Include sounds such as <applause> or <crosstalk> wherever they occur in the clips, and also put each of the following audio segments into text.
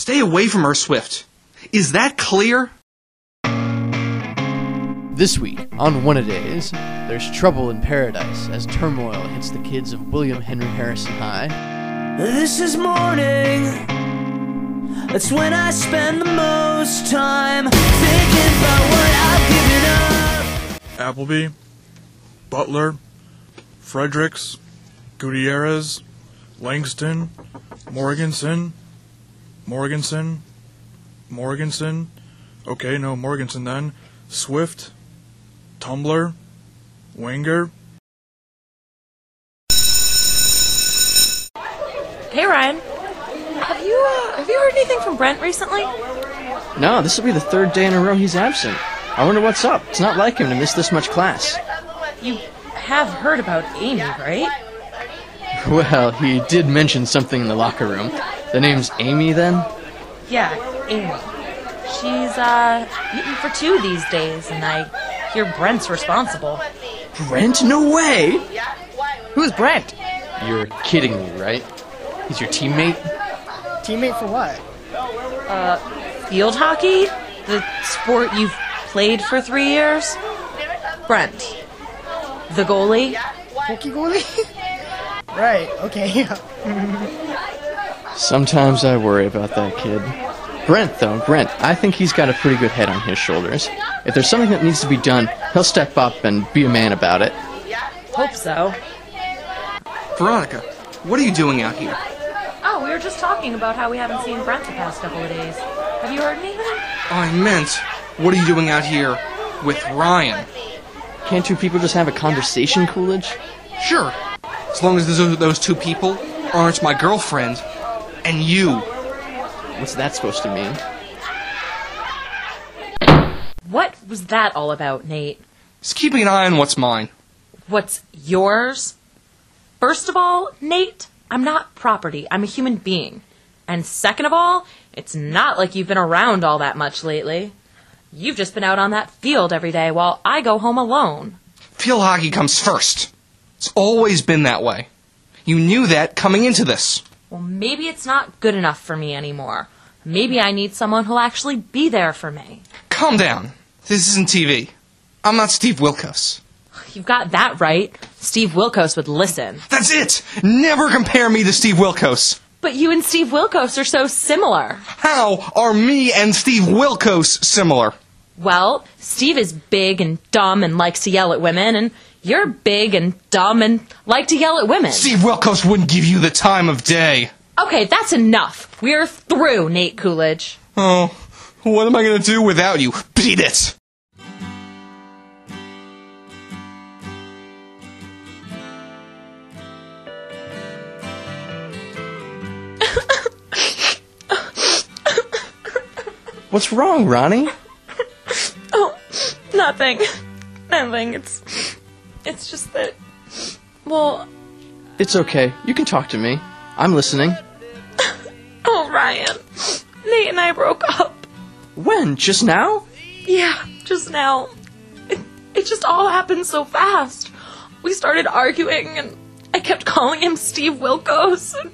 Stay away from her, Swift. Is that clear? This week on One a Days, there's trouble in paradise as turmoil hits the kids of William Henry Harrison High. This is morning. That's when I spend the most time thinking about what I've given up. Appleby, Butler, Fredericks, Gutierrez, Langston, Morganson, Morganson, Morganson. Okay, no, Morganson then. Swift, Tumblr, Wenger. Hey Ryan, have you uh, have you heard anything from Brent recently? No, this will be the third day in a row he's absent. I wonder what's up. It's not like him to miss this much class. You have heard about Amy, right? Well, he did mention something in the locker room. The name's Amy, then? Yeah, Amy. She's uh eating for two these days, and I hear Brent's responsible. Brent? No way! Who's Brent? You're kidding me, right? He's your teammate? Teammate for what? Uh, field hockey, the sport you've played for three years. Brent, the goalie. Hockey goalie? <laughs> right, okay. <laughs> Sometimes I worry about that kid. Brent, though, Brent, I think he's got a pretty good head on his shoulders. If there's something that needs to be done, he'll step up and be a man about it. Hope so. Veronica, what are you doing out here? Oh, we were just talking about how we haven't seen Brent the past couple of days. Have you heard anything? I meant, what are you doing out here with Ryan? Can't two people just have a conversation, Coolidge? Sure, as long as those, those two people aren't my girlfriend and you. What's that supposed to mean? What was that all about, Nate? Just keeping an eye on what's mine. What's yours? First of all, Nate, I'm not property. I'm a human being. And second of all, it's not like you've been around all that much lately. You've just been out on that field every day while I go home alone. Field hockey comes first. It's always been that way. You knew that coming into this. Well, maybe it's not good enough for me anymore. Maybe I need someone who'll actually be there for me. Calm down. This isn't TV. I'm not Steve Wilkos. You've got that right. Steve Wilkos would listen. That's it! Never compare me to Steve Wilkos. But you and Steve Wilkos are so similar. How are me and Steve Wilkos similar? Well, Steve is big and dumb and likes to yell at women, and you're big and dumb and like to yell at women. Steve Wilkos wouldn't give you the time of day. Okay, that's enough. We're through, Nate Coolidge. Oh, what am I gonna do without you? Beat it! <laughs> What's wrong, Ronnie? Nothing. Nothing. <laughs> It's. It's just that. Well, It's okay. You can talk to me. I'm listening. <laughs> oh, Ryan. Nate and I broke up. When? Just now? Yeah, just now. It, it just all happened so fast. We started arguing, and I kept calling him Steve Wilkos. And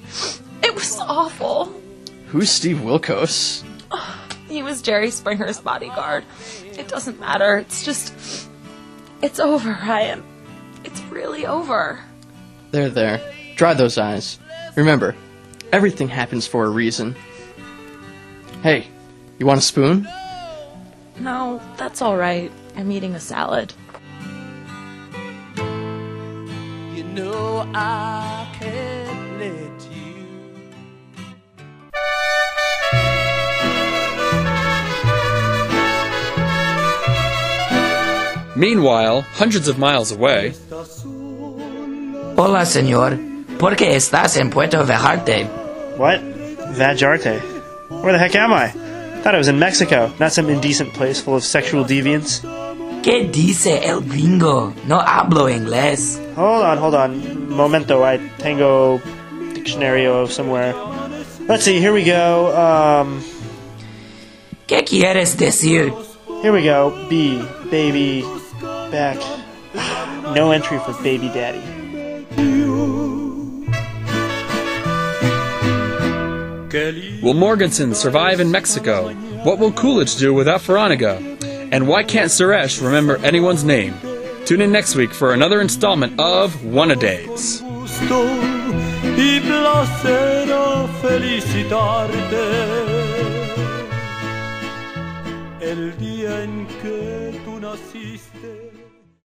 it was awful. Who's Steve Wilkos? <sighs> He was Jerry Springer's bodyguard. It doesn't matter. It's just. It's over, Ryan. It's really over. There, there. Dry those eyes. Remember, everything happens for a reason. Hey, you want a spoon? No, that's alright. I'm eating a salad. You know I can't Meanwhile, hundreds of miles away, Hola, señor. ¿Por qué estás en Puerto Vallarta? What? Vajarte? Where the heck am I? Thought I was in Mexico, not some indecent place full of sexual deviants. ¿Qué dice el gringo? No hablo inglés. Hold on, hold on. Momento, I tengo dictionario somewhere. Let's see, here we go. Um, ¿Qué quieres decir? here we go. B, baby, back. No entry for baby daddy. Will Morganson survive in Mexico? What will Coolidge do without Veronica? And why can't Suresh remember anyone's name? Tune in next week for another installment of One a Days. y placer a felicitarte el día en que tú naciste.